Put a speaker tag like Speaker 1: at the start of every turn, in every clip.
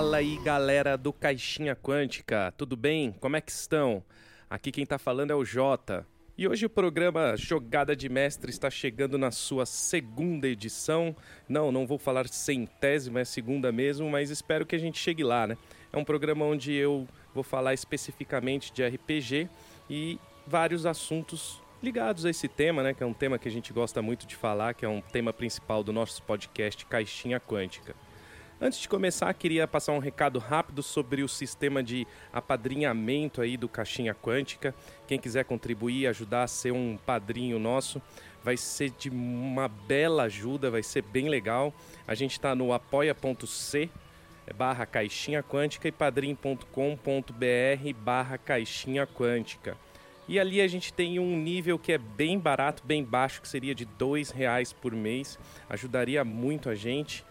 Speaker 1: Fala aí, galera do Caixinha Quântica, tudo bem? Como é que estão? Aqui quem tá falando é o Jota. E hoje o programa Jogada de Mestre está chegando na sua segunda edição. Não, não vou falar centésima, é segunda mesmo, mas espero que a gente chegue lá, né? É um programa onde eu vou falar especificamente de RPG e vários assuntos ligados a esse tema, né? Que é um tema que a gente gosta muito de falar, que é um tema principal do nosso podcast Caixinha Quântica. Antes de começar, queria passar um recado rápido sobre o sistema de apadrinhamento aí do Caixinha Quântica. Quem quiser contribuir, ajudar a ser um padrinho nosso, vai ser de uma bela ajuda, vai ser bem legal. A gente está no apoia.c barra caixinha quântica e padrim.com.br barra caixinha quântica. E ali a gente tem um nível que é bem barato, bem baixo, que seria de dois reais por mês. Ajudaria muito a gente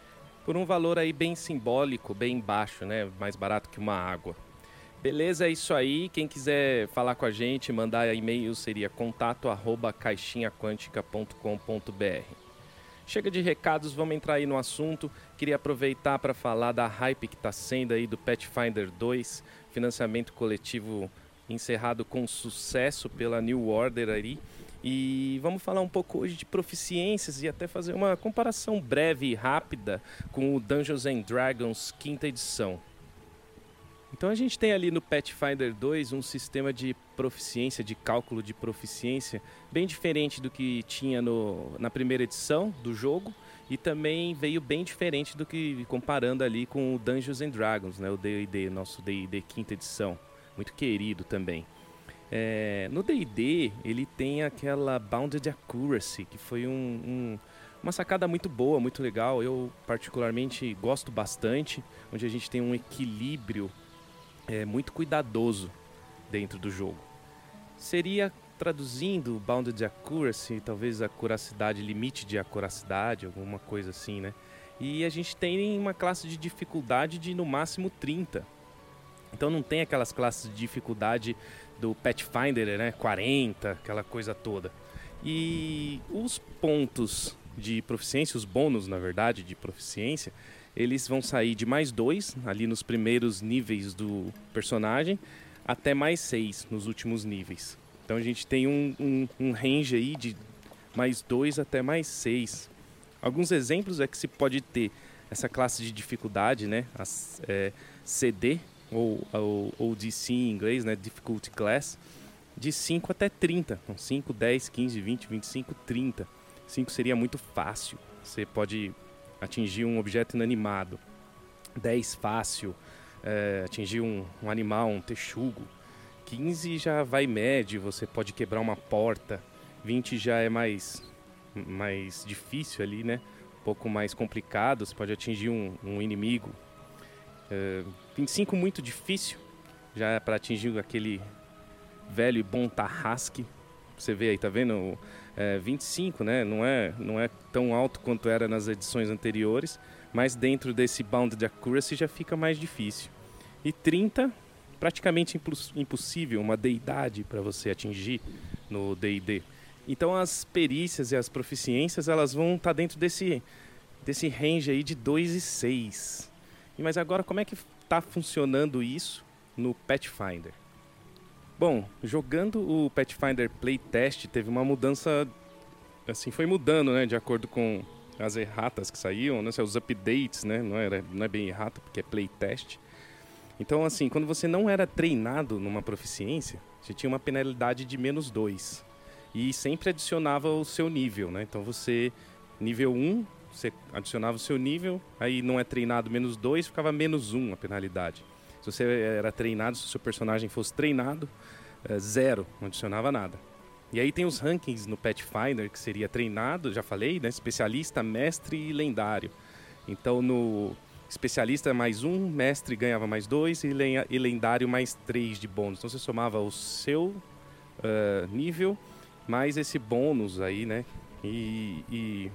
Speaker 1: por um valor aí bem simbólico, bem baixo, né? Mais barato que uma água. Beleza, é isso aí. Quem quiser falar com a gente, mandar e-mail seria contato@caixinhaquantica.com.br. Chega de recados, vamos entrar aí no assunto. Queria aproveitar para falar da hype que está sendo aí do Pathfinder 2, financiamento coletivo encerrado com sucesso pela New Order aí. E vamos falar um pouco hoje de proficiências e até fazer uma comparação breve e rápida com o Dungeons and Dragons quinta edição. Então a gente tem ali no Pathfinder 2 um sistema de proficiência, de cálculo de proficiência, bem diferente do que tinha no, na primeira edição do jogo e também veio bem diferente do que comparando ali com o Dungeons and Dragons, né, o D&D, nosso D&D quinta edição, muito querido também. É, no D&D ele tem aquela Bounded Accuracy, que foi um, um, uma sacada muito boa, muito legal. Eu particularmente gosto bastante, onde a gente tem um equilíbrio é, muito cuidadoso dentro do jogo. Seria traduzindo Bounded Accuracy, talvez a curacidade, limite de acuracidade, alguma coisa assim, né? E a gente tem uma classe de dificuldade de no máximo 30 então não tem aquelas classes de dificuldade do Pathfinder, né? 40, aquela coisa toda. E os pontos de proficiência, os bônus, na verdade, de proficiência, eles vão sair de mais dois ali nos primeiros níveis do personagem, até mais seis nos últimos níveis. Então a gente tem um, um, um range aí de mais dois até mais seis. Alguns exemplos é que se pode ter essa classe de dificuldade, né? As, é, CD, ou, ou, ou DC em inglês, né, Difficulty Class, de 5 até 30. Então 5, 10, 15, 20, 25, 30. 5 seria muito fácil. Você pode atingir um objeto inanimado. 10 fácil. É, atingir um, um animal, um texugo. 15 já vai médio, você pode quebrar uma porta. 20 já é mais, mais difícil ali, né? Um pouco mais complicado, você pode atingir um, um inimigo. É, 25 muito difícil, já é para atingir aquele velho e bom tarrasque. Você vê aí, tá vendo? É, 25, né? Não é, não é tão alto quanto era nas edições anteriores, mas dentro desse bound de accuracy já fica mais difícil. E 30, praticamente impossível, uma deidade para você atingir no D&D. Então as perícias e as proficiências, elas vão estar tá dentro desse, desse range aí de 2 e 6. Mas agora como é que está funcionando isso no Pathfinder? Bom, jogando o Pathfinder Playtest teve uma mudança, assim, foi mudando, né, de acordo com as erratas que saíam, né, os updates, né, não, era, não é bem errata porque é playtest. Então, assim, quando você não era treinado numa proficiência, você tinha uma penalidade de menos 2. E sempre adicionava o seu nível, né? Então você, nível 1, você adicionava o seu nível, aí não é treinado menos 2, ficava menos 1 um a penalidade. Se você era treinado, se o seu personagem fosse treinado, é, zero, não adicionava nada. E aí tem os rankings no Pathfinder, que seria treinado, já falei, né? Especialista, mestre e lendário. Então no especialista mais um, mestre ganhava mais dois e lendário mais três de bônus. Então você somava o seu uh, nível mais esse bônus aí, né? E, e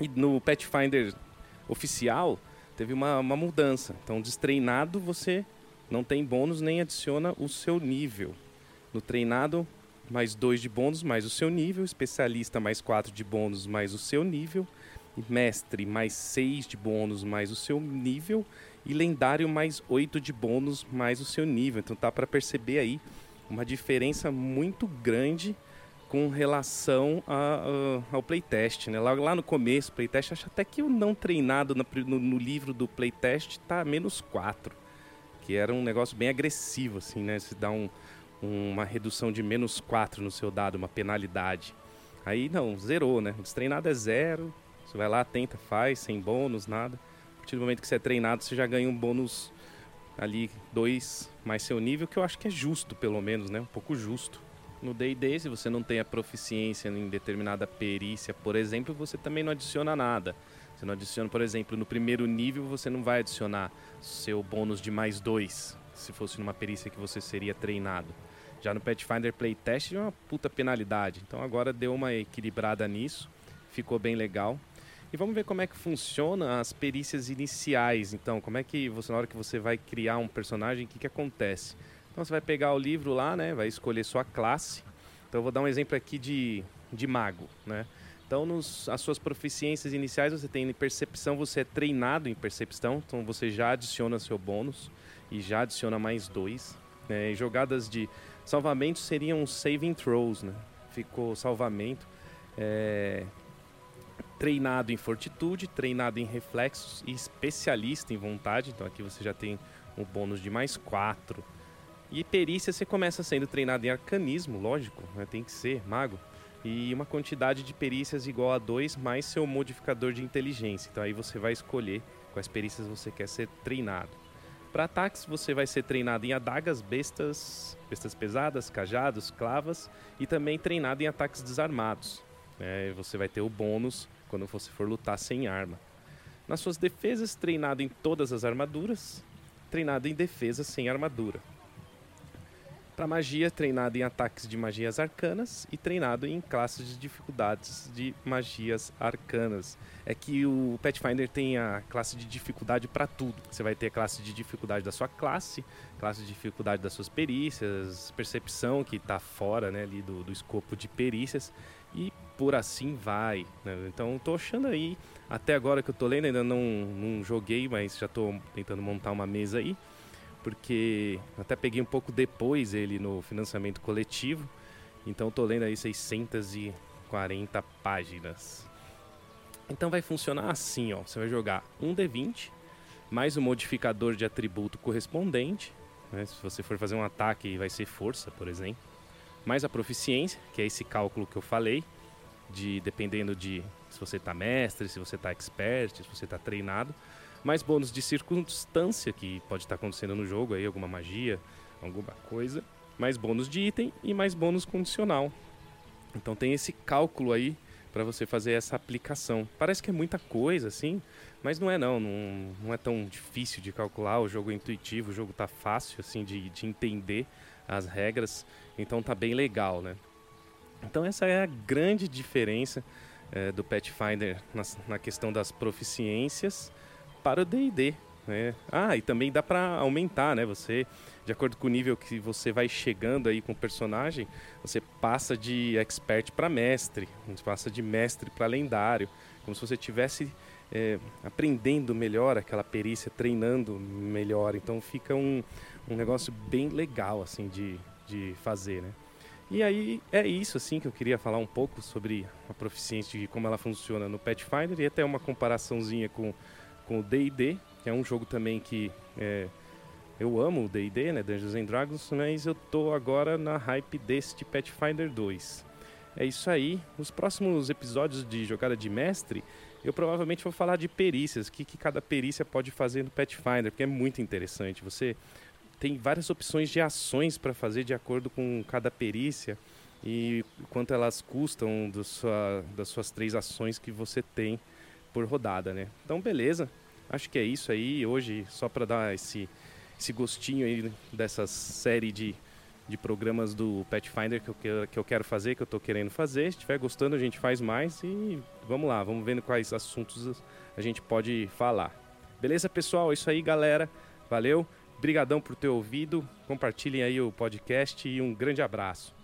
Speaker 1: e no Pathfinder oficial teve uma, uma mudança. Então, destreinado você não tem bônus nem adiciona o seu nível. No treinado, mais 2 de bônus, mais o seu nível. Especialista, mais 4 de bônus, mais o seu nível. Mestre, mais 6 de bônus, mais o seu nível. e lendário mais 8 de bônus mais o seu nível. Então tá para perceber aí uma diferença muito grande com relação a, ao playtest. Né? Lá, lá no começo, playtest, acho até que o não treinado no, no, no livro do playtest tá menos 4, que era um negócio bem agressivo, assim, né? Se dá um, uma redução de menos 4 no seu dado, uma penalidade. Aí não, zerou, né? O destreinado é zero, você vai lá, tenta, faz, sem bônus, nada. A partir do momento que você é treinado, você já ganha um bônus ali, dois mais seu nível, que eu acho que é justo, pelo menos, né? Um pouco justo. No D&D, se você não tem a proficiência em determinada perícia, por exemplo, você também não adiciona nada. Você não adiciona, por exemplo, no primeiro nível você não vai adicionar seu bônus de mais dois, se fosse numa perícia que você seria treinado. Já no Pathfinder Playtest é uma puta penalidade. Então agora deu uma equilibrada nisso, ficou bem legal. E vamos ver como é que funciona as perícias iniciais. Então, como é que você, na hora que você vai criar um personagem, o que, que acontece? Então você vai pegar o livro lá, né? Vai escolher sua classe. Então eu vou dar um exemplo aqui de, de mago, né? Então, nos, as suas proficiências iniciais, você tem em percepção, você é treinado em percepção, então você já adiciona seu bônus e já adiciona mais dois. Né? jogadas de salvamento seriam saving throws, né? Ficou salvamento. É, treinado em fortitude, treinado em reflexos e especialista em vontade. Então aqui você já tem um bônus de mais quatro e perícia você começa sendo treinado em arcanismo, lógico, né? tem que ser mago. E uma quantidade de perícias igual a 2 mais seu modificador de inteligência. Então aí você vai escolher quais perícias você quer ser treinado. Para ataques, você vai ser treinado em adagas, bestas, bestas pesadas, cajados, clavas e também treinado em ataques desarmados. É, você vai ter o bônus quando você for lutar sem arma. Nas suas defesas, treinado em todas as armaduras, treinado em defesa sem armadura. Para magia, treinado em ataques de magias arcanas e treinado em classes de dificuldades de magias arcanas. É que o Pathfinder tem a classe de dificuldade para tudo. Você vai ter a classe de dificuldade da sua classe, classe de dificuldade das suas perícias, percepção que está fora né, ali do, do escopo de perícias e por assim vai. Né? Então estou achando aí, até agora que eu estou lendo, ainda não, não joguei, mas já estou tentando montar uma mesa aí porque até peguei um pouco depois ele no financiamento coletivo, então estou lendo aí 640 páginas. Então vai funcionar assim, ó, você vai jogar um D20 mais o modificador de atributo correspondente, né? se você for fazer um ataque vai ser força, por exemplo, mais a proficiência, que é esse cálculo que eu falei, de dependendo de se você está mestre, se você está expert, se você está treinado, mais bônus de circunstância, que pode estar acontecendo no jogo, aí alguma magia, alguma coisa, mais bônus de item e mais bônus condicional. Então tem esse cálculo aí para você fazer essa aplicação. Parece que é muita coisa, assim, mas não é não, não, não é tão difícil de calcular, o jogo é intuitivo, o jogo tá fácil assim de, de entender as regras, então tá bem legal, né? Então essa é a grande diferença é, do Pathfinder na, na questão das proficiências para o D&D. Né? Ah, e também dá para aumentar, né? Você, de acordo com o nível que você vai chegando aí com o personagem, você passa de expert para mestre, você passa de mestre para lendário, como se você tivesse é, aprendendo melhor aquela perícia, treinando melhor. Então fica um, um negócio bem legal assim de, de fazer, né? E aí é isso assim que eu queria falar um pouco sobre a proficiência e como ela funciona no Pathfinder e até uma comparaçãozinha com com o D&D, que é um jogo também que é, eu amo o D&D, né, Dungeons and Dragons, mas eu tô agora na hype deste Pathfinder 2. É isso aí. Nos próximos episódios de Jogada de Mestre, eu provavelmente vou falar de perícias, o que, que cada perícia pode fazer no Pathfinder, porque é muito interessante. Você tem várias opções de ações para fazer de acordo com cada perícia e quanto elas custam sua, das suas três ações que você tem por rodada, né? Então, beleza. Acho que é isso aí. Hoje, só para dar esse, esse gostinho aí dessa série de, de programas do Pathfinder que eu, que eu quero fazer, que eu estou querendo fazer. Se estiver gostando, a gente faz mais e vamos lá, vamos vendo quais assuntos a gente pode falar. Beleza, pessoal? É isso aí, galera. Valeu. Obrigadão por ter ouvido. Compartilhem aí o podcast e um grande abraço.